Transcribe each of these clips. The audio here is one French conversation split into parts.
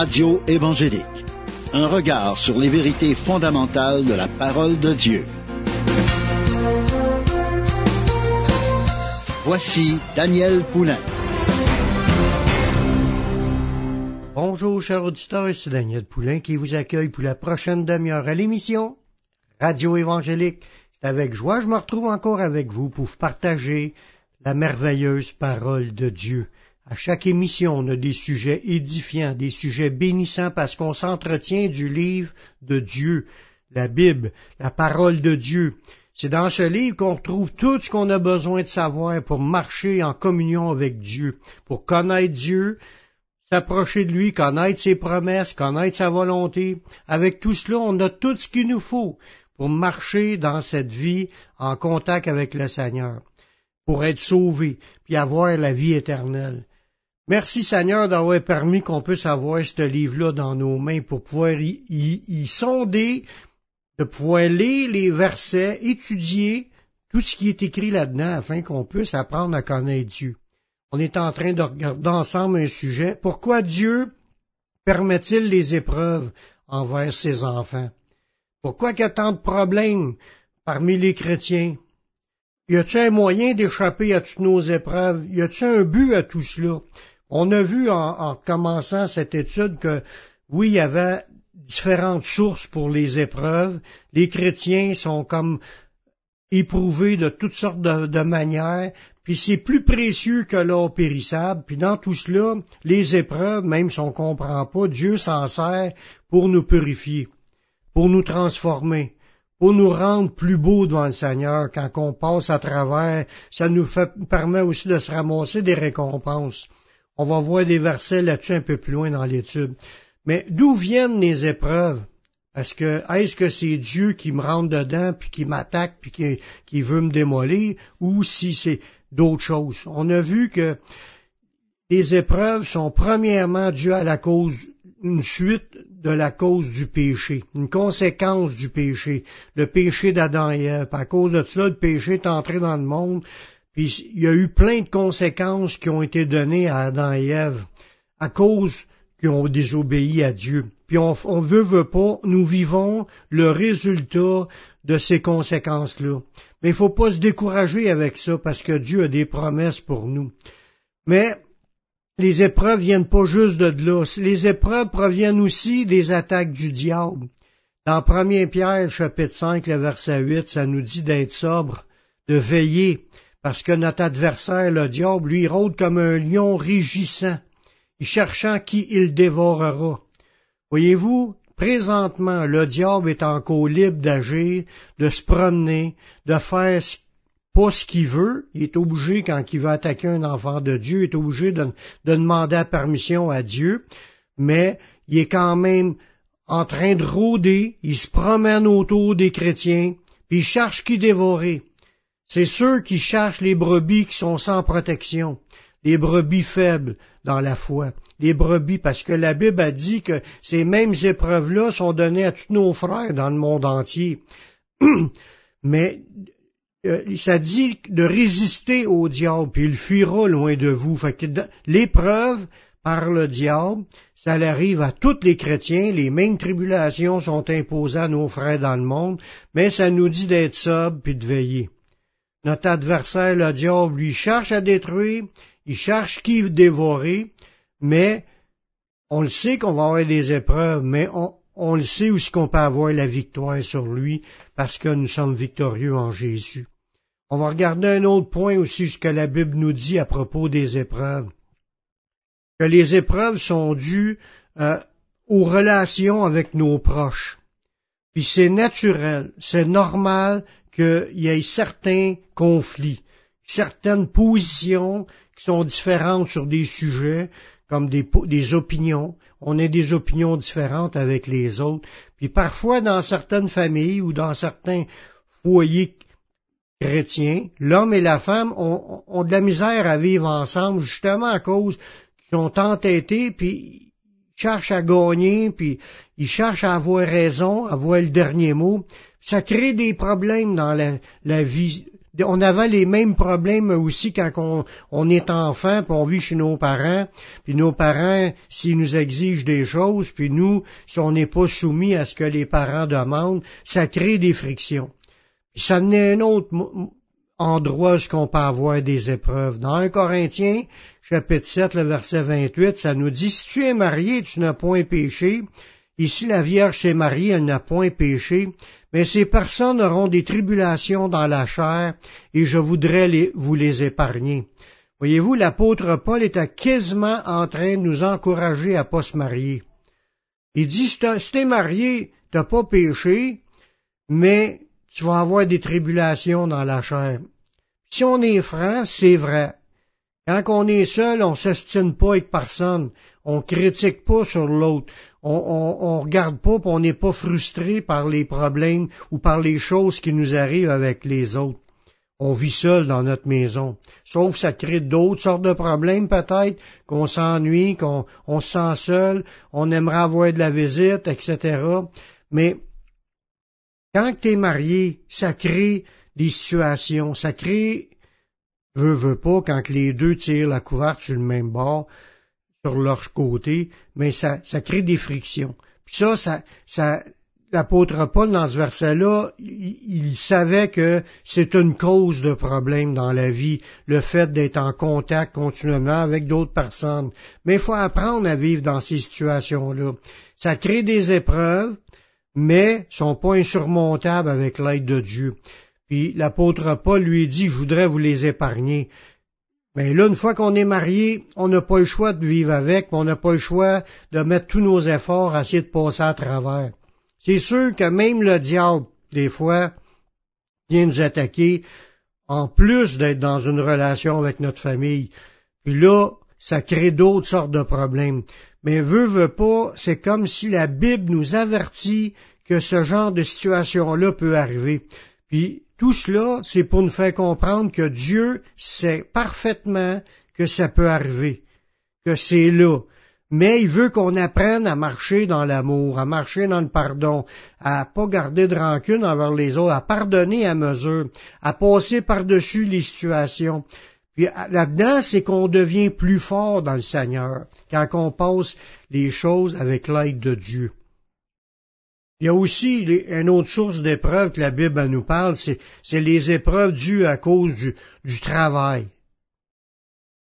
Radio évangélique. Un regard sur les vérités fondamentales de la parole de Dieu. Voici Daniel Poulain. Bonjour, chers auditeurs, c'est Daniel Poulain qui vous accueille pour la prochaine demi-heure à l'émission Radio évangélique. C'est avec joie je me retrouve encore avec vous pour partager la merveilleuse parole de Dieu. À chaque émission, on a des sujets édifiants, des sujets bénissants parce qu'on s'entretient du livre de Dieu, la Bible, la parole de Dieu. C'est dans ce livre qu'on retrouve tout ce qu'on a besoin de savoir pour marcher en communion avec Dieu, pour connaître Dieu, s'approcher de lui, connaître ses promesses, connaître sa volonté. Avec tout cela, on a tout ce qu'il nous faut pour marcher dans cette vie en contact avec le Seigneur, pour être sauvé, puis avoir la vie éternelle. Merci Seigneur d'avoir permis qu'on puisse avoir ce livre-là dans nos mains pour pouvoir y, sonder, de pouvoir lire les versets, étudier tout ce qui est écrit là-dedans afin qu'on puisse apprendre à connaître Dieu. On est en train de regarder ensemble un sujet. Pourquoi Dieu permet-il les épreuves envers ses enfants? Pourquoi il y a tant de problèmes parmi les chrétiens? Y a-t-il un moyen d'échapper à toutes nos épreuves? Y a-t-il un but à tout cela? On a vu en, commençant cette étude que oui, il y avait différentes sources pour les épreuves. Les chrétiens sont comme éprouvés de toutes sortes de, manières, puis c'est plus précieux que l'or périssable, puis dans tout cela, les épreuves, même si on ne comprend pas, Dieu s'en sert pour nous purifier, pour nous transformer, pour nous rendre plus beaux devant le Seigneur quand on passe à travers, ça nous fait, permet aussi de se ramasser des récompenses. On va voir des versets là-dessus un peu plus loin dans l'étude. Mais d'où viennent les épreuves? Est-ce que c'est Dieu qui me rentre dedans puis qui m'attaque puis qui, qui, veut me démolir ou si c'est d'autres choses? On a vu que les épreuves sont premièrement dues à la cause une suite de la cause du péché, une conséquence du péché, le péché d'Adam et Ève. À cause de ça, le péché est entré dans le monde, puis il y a eu plein de conséquences qui ont été données à Adam et Ève à cause qu'ils ont désobéi à Dieu. Puis on, on veut, veut pas, nous vivons le résultat de ces conséquences-là. Mais il faut pas se décourager avec ça parce que Dieu a des promesses pour nous. Mais les épreuves viennent pas juste de là. Les épreuves proviennent aussi des attaques du diable. Dans 1 Pierre, chapitre 5, le verset 8, ça nous dit d'être sobre, de veiller, parce que notre adversaire, le diable, lui rôde comme un lion rugissant, cherchant qui il dévorera. Voyez-vous, présentement, le diable est encore libre d'agir, de se promener, de faire pas ce qu'il veut, il est obligé, quand il veut attaquer un enfant de Dieu, il est obligé de, de demander la permission à Dieu, mais il est quand même en train de rôder, il se promène autour des chrétiens, puis il cherche qui dévorer. C'est ceux qui cherchent les brebis qui sont sans protection, les brebis faibles dans la foi, les brebis, parce que la Bible a dit que ces mêmes épreuves-là sont données à tous nos frères dans le monde entier. Mais euh, ça dit de résister au diable, puis il fuira loin de vous. Fait l'épreuve par le diable, ça arrive à tous les chrétiens, les mêmes tribulations sont imposées à nos frères dans le monde, mais ça nous dit d'être sobres puis de veiller. Notre adversaire, le diable, lui cherche à détruire, il cherche qui dévorer, mais on le sait qu'on va avoir des épreuves, mais on, le sait aussi qu'on peut avoir la victoire sur lui parce que nous sommes victorieux en Jésus. On va regarder un autre point aussi, ce que la Bible nous dit à propos des épreuves. Que les épreuves sont dues euh, aux relations avec nos proches. Puis c'est naturel, c'est normal qu'il y ait certains conflits, certaines positions qui sont différentes sur des sujets, comme des, des, opinions. On a des opinions différentes avec les autres. Puis parfois, dans certaines familles ou dans certains foyers chrétiens, l'homme et la femme ont, ont, de la misère à vivre ensemble, justement à cause qu'ils sont entêtés, puis cherchent à gagner, puis ils cherchent à avoir raison, à avoir le dernier mot. Ça crée des problèmes dans la, vie on avait les mêmes problèmes aussi quand on, est enfant, puis on vit chez nos parents, puis nos parents, s'ils nous exigent des choses, puis nous, si on n'est pas soumis à ce que les parents demandent, ça crée des frictions. Ça n'est un autre endroit où on peut avoir des épreuves. Dans 1 Corinthiens, chapitre 7, le verset 28, ça nous dit, si tu es marié, tu n'as point péché. Ici, la Vierge s'est mariée, elle n'a point péché. Mais ces personnes auront des tribulations dans la chair, et je voudrais vous les épargner. Voyez-vous, l'apôtre Paul est quasiment en train de nous encourager à pas se marier. Il dit, si t'es marié, t'as pas péché, mais tu vas avoir des tribulations dans la chair. Si on est franc, c'est vrai. Quand on est seul, on s'estime pas avec personne. On critique pas sur l'autre. On, on, regarde pas, on n'est pas frustré par les problèmes ou par les choses qui nous arrivent avec les autres. On vit seul dans notre maison. Sauf que ça crée d'autres sortes de problèmes peut-être, qu'on s'ennuie, qu'on on se sent seul, on aimerait avoir de la visite, etc. Mais quand tu es marié, ça crée des situations, ça crée, veut, veut pas, quand les deux tirent la couverte sur le même bord, sur leur côté, mais ça, ça crée des frictions. Puis ça, ça, ça l'apôtre Paul, dans ce verset-là, il, il, savait que c'est une cause de problème dans la vie, le fait d'être en contact continuellement avec d'autres personnes. Mais il faut apprendre à vivre dans ces situations-là. Ça crée des épreuves, mais sont pas insurmontables avec l'aide de Dieu. Puis l'apôtre Paul lui dit, je voudrais vous les épargner. Mais là, une fois qu'on est marié, on n'a pas le choix de vivre avec, mais on n'a pas le choix de mettre tous nos efforts à essayer de passer à travers. C'est sûr que même le diable, des fois, vient nous attaquer, en plus d'être dans une relation avec notre famille. Puis là, ça crée d'autres sortes de problèmes. Mais veut, veut pas, c'est comme si la Bible nous avertit que ce genre de situation-là peut arriver. Puis tout cela, c'est pour nous faire comprendre que Dieu sait parfaitement que ça peut arriver, que c'est là. Mais il veut qu'on apprenne à marcher dans l'amour, à marcher dans le pardon, à pas garder de rancune envers les autres, à pardonner à mesure, à passer par-dessus les situations. Puis là-dedans, c'est qu'on devient plus fort dans le Seigneur quand on passe les choses avec l'aide de Dieu. Il y a aussi une autre source d'épreuves que la Bible nous parle, c'est les épreuves dues à cause du, travail.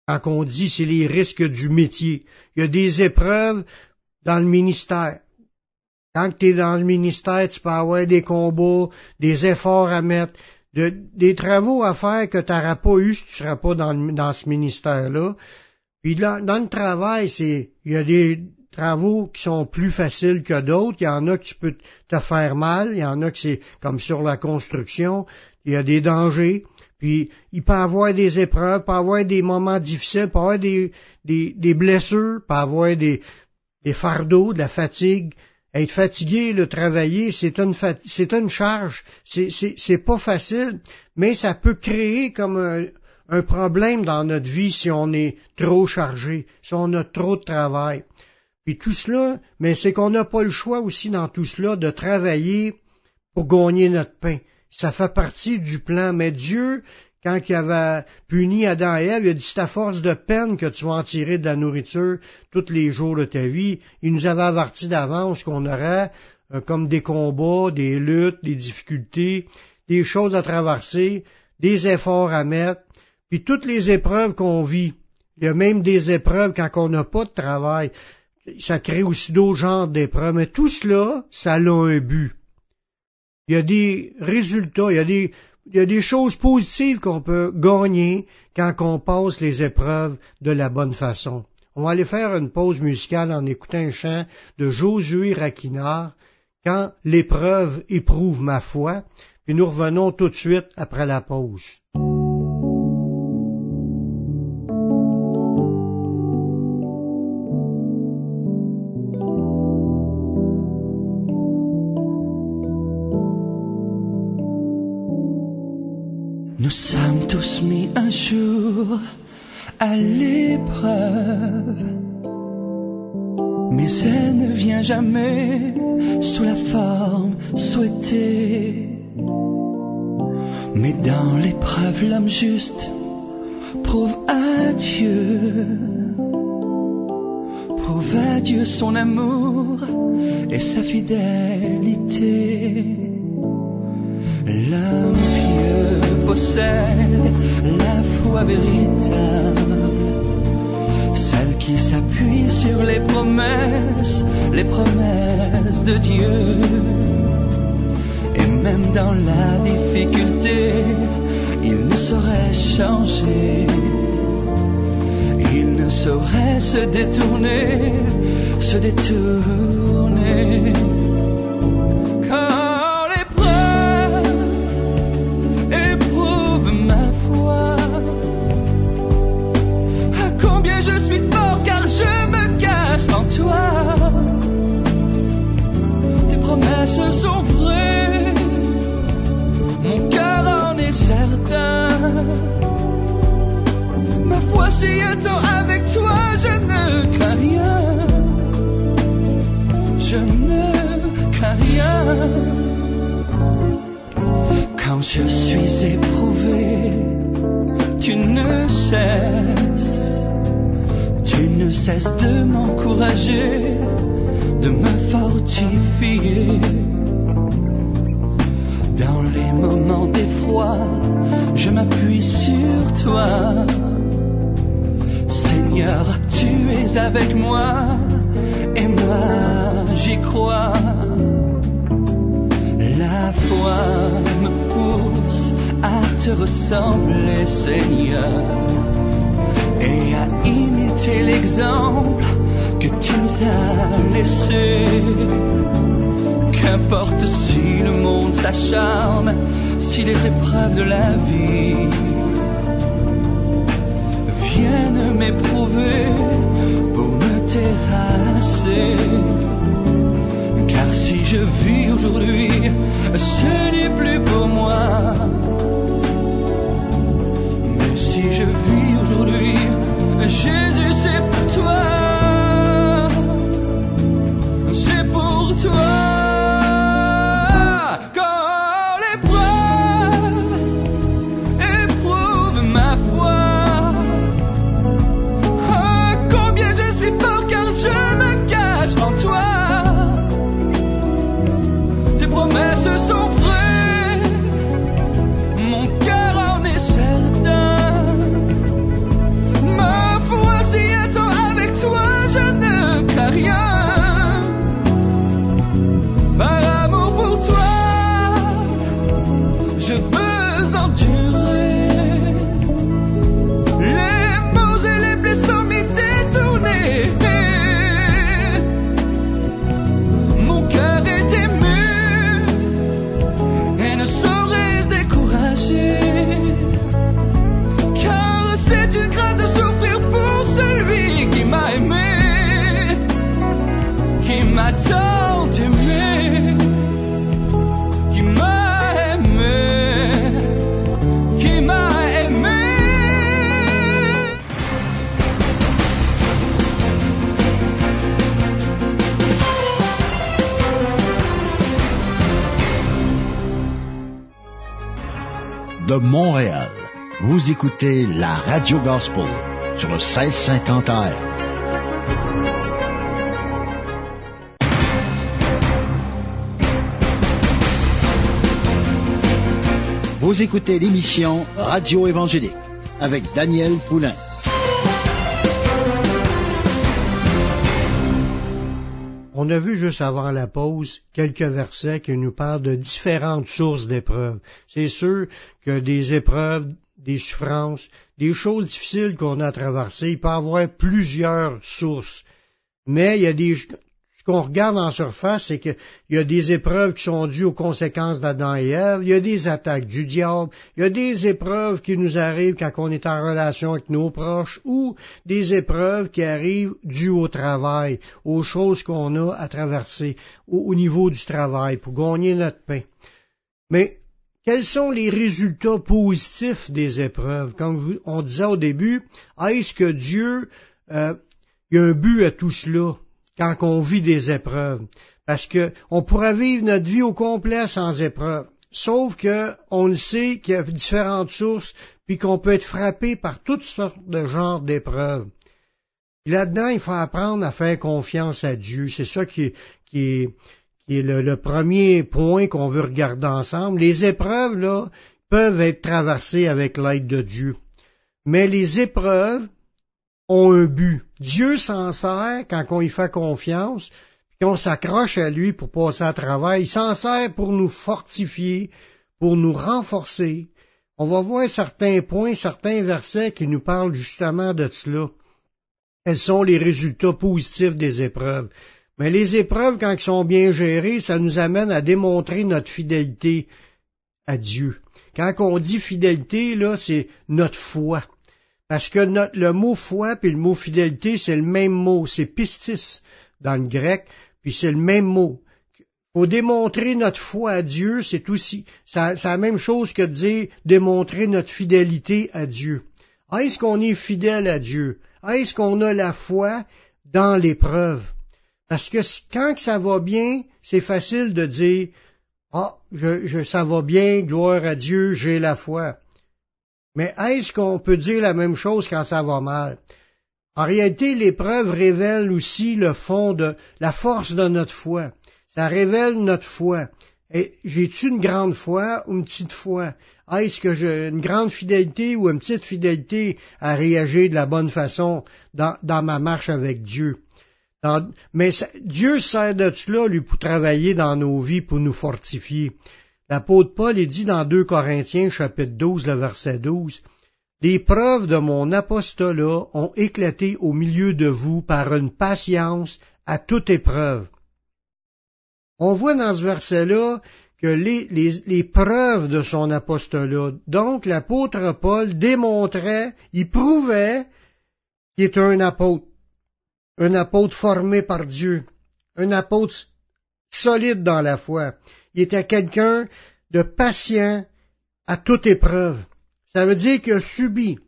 Quand on dit c'est les risques du métier, il y a des épreuves dans le ministère. Quand tu es dans le ministère, tu peux avoir des combats, des efforts à mettre, des travaux à faire que tu n'auras pas eu si tu ne seras pas dans, ce ministère-là. Puis dans le travail, c'est il y a des travaux qui sont plus faciles que d'autres. Il y en a que tu peux te faire mal, il y en a que c'est comme sur la construction, il y a des dangers. Puis il peut avoir des épreuves, peut avoir des moments difficiles, il peut avoir des, des, blessures, il peut avoir des, des fardeaux, de la fatigue. Être fatigué, le travailler, c'est une, c'est une charge. C'est, pas facile, mais ça peut créer comme un, un problème dans notre vie si on est trop chargé, si on a trop de travail. Puis tout cela, mais c'est qu'on n'a pas le choix aussi dans tout cela de travailler pour gagner notre pain. Ça fait partie du plan. Mais Dieu, quand il avait puni Adam et Ève, il a dit c'est à force de peine que tu vas en tirer de la nourriture tous les jours de ta vie. Il nous avait averti d'avance qu'on aurait euh, comme des combats, des luttes, des difficultés, des choses à traverser, des efforts à mettre, puis toutes les épreuves qu'on vit. Il y a même des épreuves quand on n'a pas de travail. Ça crée aussi d'autres genres d'épreuves. Mais tout cela, ça a un but. Il y a des résultats, il y a des, il y a des choses positives qu'on peut gagner quand on passe les épreuves de la bonne façon. On va aller faire une pause musicale en écoutant un chant de Josué Raquinard, Quand l'épreuve éprouve ma foi, puis nous revenons tout de suite après la pause. L'épreuve, mais elle ne vient jamais sous la forme souhaitée. Mais dans l'épreuve, l'homme juste prouve à Dieu, prouve à Dieu son amour et sa fidélité. L'homme pieux possède la foi véritable, celle qui s'appuie sur les promesses, les promesses de Dieu. Et même dans la difficulté, il ne saurait changer. Il ne saurait se détourner, se détourner. Ressembler, Seigneur, et à imiter l'exemple que tu nous as laissé. Qu'importe si le monde s'acharne, si les épreuves de la vie viennent m'éprouver pour me terrasser. Car si je vis aujourd'hui, ce n'est plus pour moi. Je vis aujourd'hui, Jésus, c'est pour toi. C'est pour toi. Montréal, vous écoutez la Radio Gospel sur le 1650 AM. Vous écoutez l'émission Radio Évangélique avec Daniel Poulain. On a vu juste avant la pause quelques versets qui nous parlent de différentes sources d'épreuves. C'est sûr que des épreuves, des souffrances, des choses difficiles qu'on a à traverser, il peut y avoir plusieurs sources. Mais il y a des, qu'on regarde en surface, c'est qu'il y a des épreuves qui sont dues aux conséquences d'Adam et Ève, il y a des attaques du diable, il y a des épreuves qui nous arrivent quand on est en relation avec nos proches, ou des épreuves qui arrivent dues au travail, aux choses qu'on a à traverser au, au niveau du travail pour gagner notre pain. Mais quels sont les résultats positifs des épreuves? Comme on disait au début, est-ce que Dieu, euh, a un but à tout cela? Quand on vit des épreuves? Parce que on pourrait vivre notre vie au complet sans épreuves. sauf que on le sait qu'il y a différentes sources, puis qu'on peut être frappé par toutes sortes de genres d'épreuves. Là-dedans, il faut apprendre à faire confiance à Dieu. C'est ça qui est, le, premier point qu'on veut regarder ensemble. Les épreuves, là, peuvent être traversées avec l'aide de Dieu. Mais les épreuves ont un but. Dieu s'en sert quand on y fait confiance, puis on s'accroche à lui pour passer à travers. Il s'en sert pour nous fortifier, pour nous renforcer. On va voir certains points, certains versets qui nous parlent justement de cela. Quels sont les résultats positifs des épreuves? Mais les épreuves, quand elles sont bien gérées, ça nous amène à démontrer notre fidélité à Dieu. Quand on dit fidélité, là, c'est notre foi. Parce que le mot foi puis le mot fidélité, c'est le même mot, c'est pistis dans le grec, puis c'est le même mot. Faut démontrer notre foi à Dieu, c'est aussi, c'est la même chose que de dire démontrer notre fidélité à Dieu. Est-ce qu'on est fidèle à Dieu? Est-ce qu'on a la foi dans l'épreuve? Parce que quand ça va bien, c'est facile de dire, ah, je, je, ça va bien, gloire à Dieu, j'ai la foi. Mais est-ce qu'on peut dire la même chose quand ça va mal? En réalité, l'épreuve révèle aussi le fond de la force de notre foi. Ça révèle notre foi. J'ai-tu une grande foi ou une petite foi? Est-ce que j'ai une grande fidélité ou une petite fidélité à réagir de la bonne façon dans, dans ma marche avec Dieu? mais Dieu sert de cela, lui, pour travailler dans nos vies, pour nous fortifier. L'apôtre Paul est dit dans 2 Corinthiens chapitre 12, le verset 12, Les preuves de mon apostolat ont éclaté au milieu de vous par une patience à toute épreuve. On voit dans ce verset-là que les, preuves de son apostolat, donc l'apôtre Paul démontrait, il prouvait qu'il était un apôtre, un apôtre formé par Dieu, un apôtre solide dans la foi il était quelqu'un de patient à toute épreuve. Ça veut dire qu'il a subi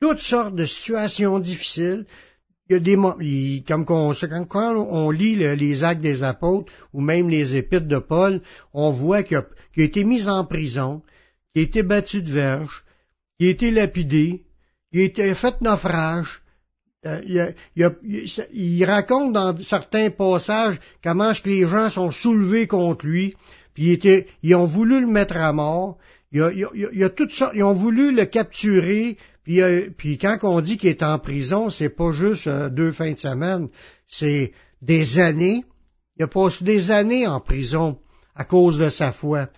toutes sortes de situations difficiles. Il y a des, comme quand, on lit les actes des apôtres ou même les épîtres de Paul, on voit qu'il a, a, été mis en prison, qu'il a été battu de verge, qu'il a été lapidé, qu'il a été fait naufrage, euh, il, raconte dans certains passages comment est-ce que les gens sont soulevés contre lui, puis ils, ont voulu le mettre à mort. Il a, toutes sortes, ils ont voulu le capturer, puis, euh, puis quand on dit qu'il est en prison, c'est pas juste euh, deux fins de semaine, c'est des années. Il a passé des années en prison à cause de sa foi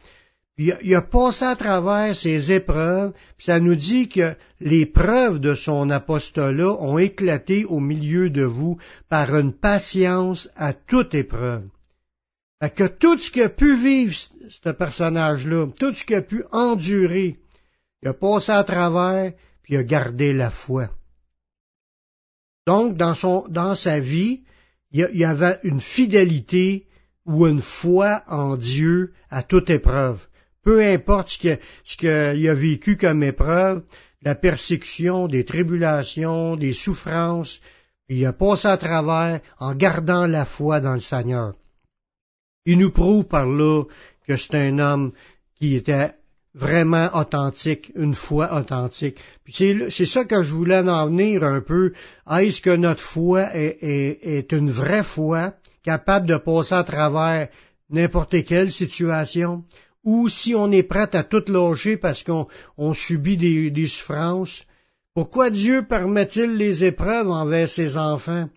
il a, passé à travers ces épreuves, puis ça nous dit que les preuves de son apostolat ont éclaté au milieu de vous par une patience à toute épreuve. Fait que tout ce qu'a pu vivre ce personnage-là, tout ce qu'il a pu endurer, il a passé à travers, puis il a gardé la foi. Donc, dans, son, dans sa vie, il y avait une fidélité ou une foi en Dieu à toute épreuve peu importe ce qu'il a vécu comme épreuve, la persécution, des tribulations, des souffrances, il a passé à travers en gardant la foi dans le Seigneur. Il nous prouve par là que c'est un homme qui était vraiment authentique, une foi authentique. Puis c'est ça que je voulais en venir un peu. Est-ce que notre foi est, est une vraie foi, capable de passer à travers n'importe quelle situation? Ou si on est prêt à tout loger parce qu'on subit des, souffrances. Pourquoi Dieu permet-il les épreuves envers ses enfants?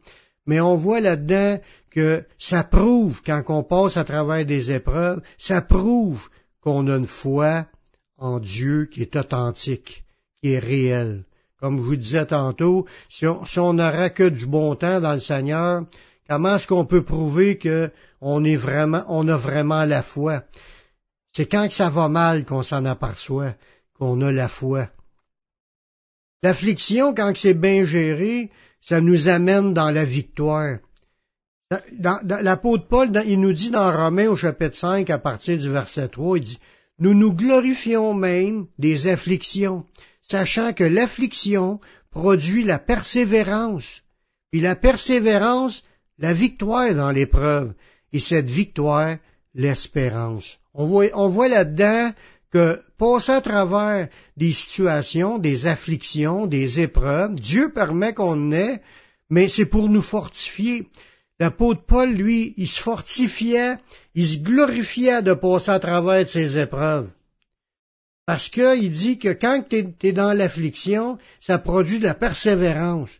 Mais on voit là-dedans que ça prouve, quand on passe à travers des épreuves, ça prouve qu'on a une foi en Dieu qui est authentique, qui est réelle. Comme je vous disais tantôt, si on n'aura que du bon temps dans le Seigneur, comment est-ce qu'on peut prouver qu'on est vraiment, on a vraiment la foi? C'est quand ça va mal qu'on s'en aperçoit, qu'on a la foi. L'affliction, quand c'est bien géré, ça nous amène dans la victoire. L'apôtre Paul, il nous dit dans Romains au chapitre 5, à partir du verset 3, il dit, Nous nous glorifions même des afflictions, sachant que l'affliction produit la persévérance, puis la persévérance, la victoire dans l'épreuve, et cette victoire, l'espérance. On voit, on voit là-dedans que passer à travers des situations, des afflictions, des épreuves, Dieu permet qu'on ait, mais c'est pour nous fortifier. L'apôtre Paul, lui, il se fortifiait, il se glorifiait de passer à travers ces épreuves. Parce qu'il dit que quand tu es, dans l'affliction, ça produit de la persévérance.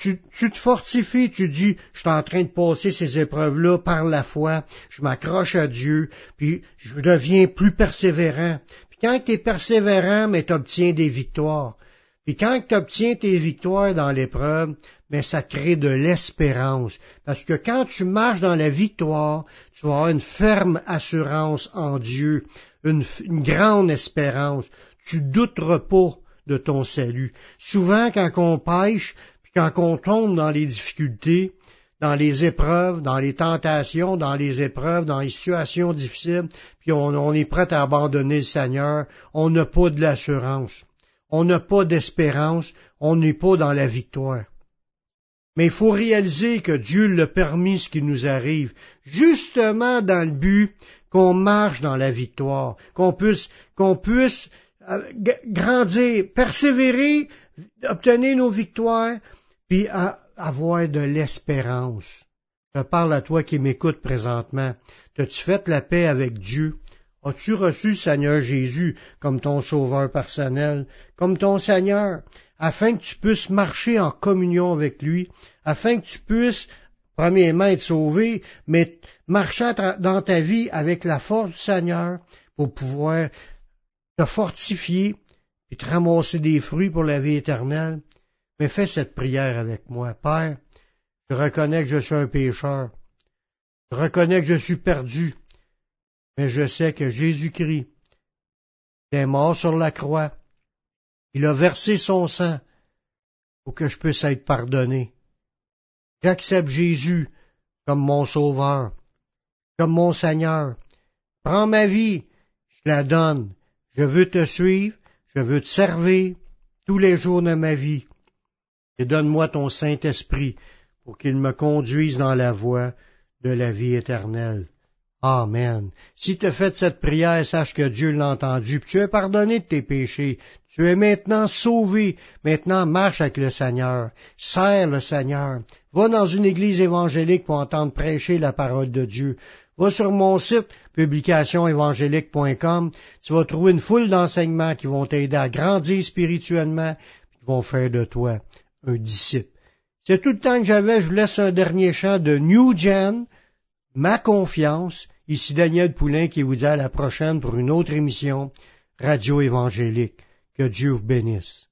Tu, tu, te fortifies, tu dis, je suis en train de passer ces épreuves-là par la foi, je m'accroche à Dieu, puis je deviens plus persévérant. Puis quand tu es persévérant, mais tu obtiens des victoires. Puis quand tu obtiens tes victoires dans l'épreuve, mais ça crée de l'espérance. Parce que quand tu marches dans la victoire, tu vas avoir une ferme assurance en Dieu, une, grande espérance. Tu douteras pas de ton salut. Souvent, quand on pêche, quand on tombe dans les difficultés, dans les épreuves, dans les tentations, dans les épreuves, dans les situations difficiles, puis on, on est prêt à abandonner le Seigneur, on n'a pas de l'assurance. On n'a pas d'espérance, on n'est pas dans la victoire. Mais il faut réaliser que Dieu l'a permis ce qui nous arrive, justement dans le but qu'on marche dans la victoire, qu'on puisse, qu'on puisse euh, grandir, persévérer, obtenir nos victoires, puis avoir de l'espérance. Je parle à toi qui m'écoutes présentement. As-tu fait la paix avec Dieu? As-tu reçu Seigneur Jésus comme ton sauveur personnel, comme ton Seigneur? afin que tu puisses marcher en communion avec lui, afin que tu puisses, premièrement, être sauvé, mais marcher dans ta vie avec la force du Seigneur pour pouvoir te fortifier et te ramasser des fruits pour la vie éternelle? Mais fais cette prière avec moi. Père, je reconnais que je suis un pécheur. Je reconnais que je suis perdu. Mais je sais que Jésus-Christ est mort sur la croix il a versé son sang pour que je puisse être pardonné. J'accepte Jésus comme mon sauveur, comme mon Seigneur. Prends ma vie, je la donne. Je veux te suivre, je veux te servir tous les jours de ma vie. Et donne-moi ton Saint-Esprit pour qu'il me conduise dans la voie de la vie éternelle. Amen. Si tu as fait cette prière, sache que Dieu l'a entendu, tu es pardonné de tes péchés. Tu es maintenant sauvé. Maintenant, marche avec le Seigneur. Sers le Seigneur. Va dans une église évangélique pour entendre prêcher la parole de Dieu. Va sur mon site, publicationévangélique.com. Tu vas trouver une foule d'enseignements qui vont t'aider à grandir spirituellement, qui vont faire de toi un disciple. C'est tout le temps que j'avais. Je vous laisse un dernier chant de New Gen ma confiance. Ici Daniel Poulain qui vous dit à la prochaine pour une autre émission Radio Évangélique. Que Dieu vous bénisse.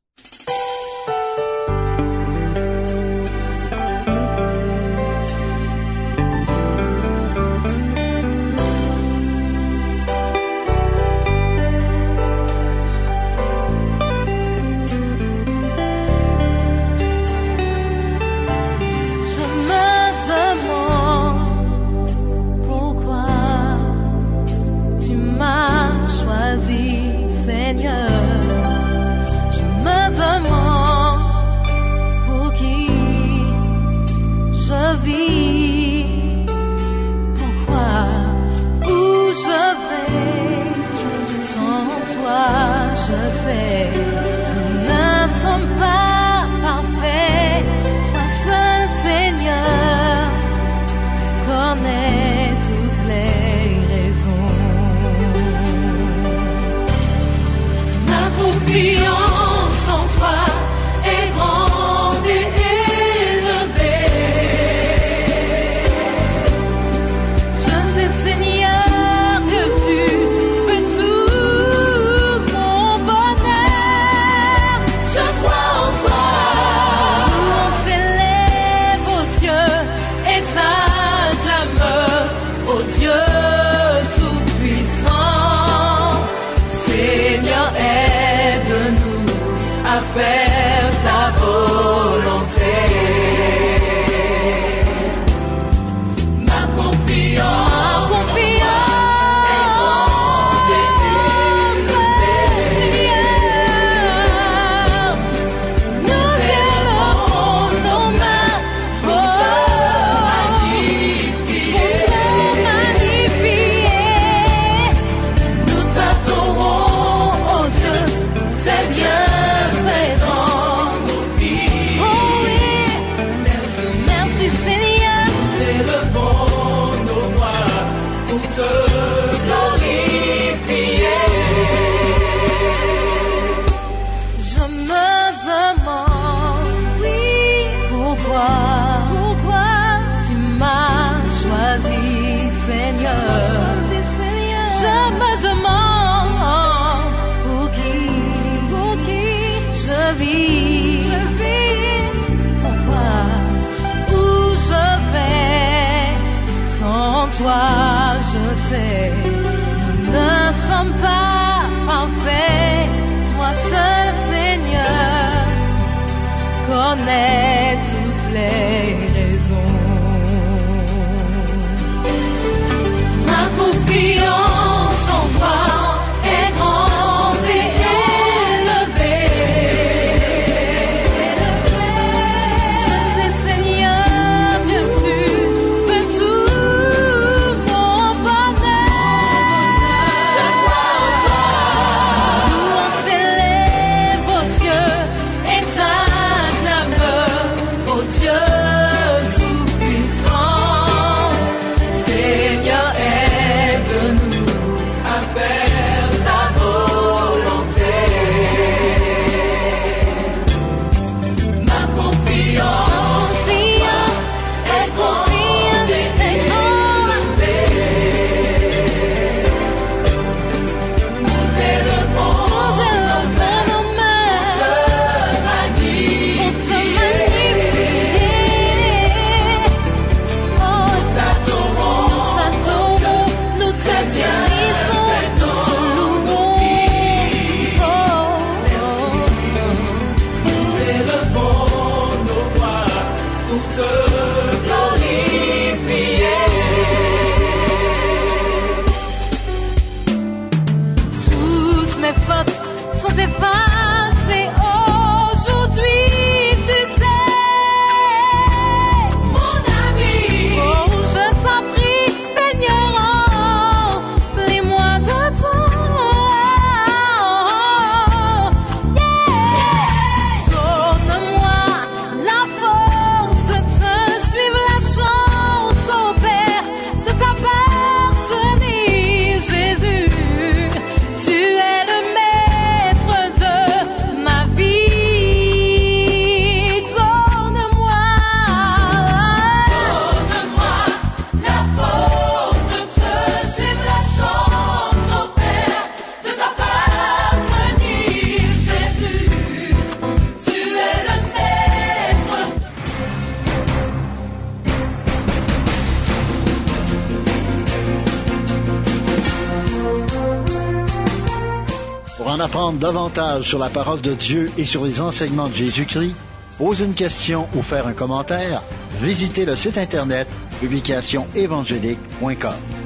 davantage sur la parole de Dieu et sur les enseignements de Jésus-Christ, posez une question ou faire un commentaire, visitez le site Internet publicationévangélique.com.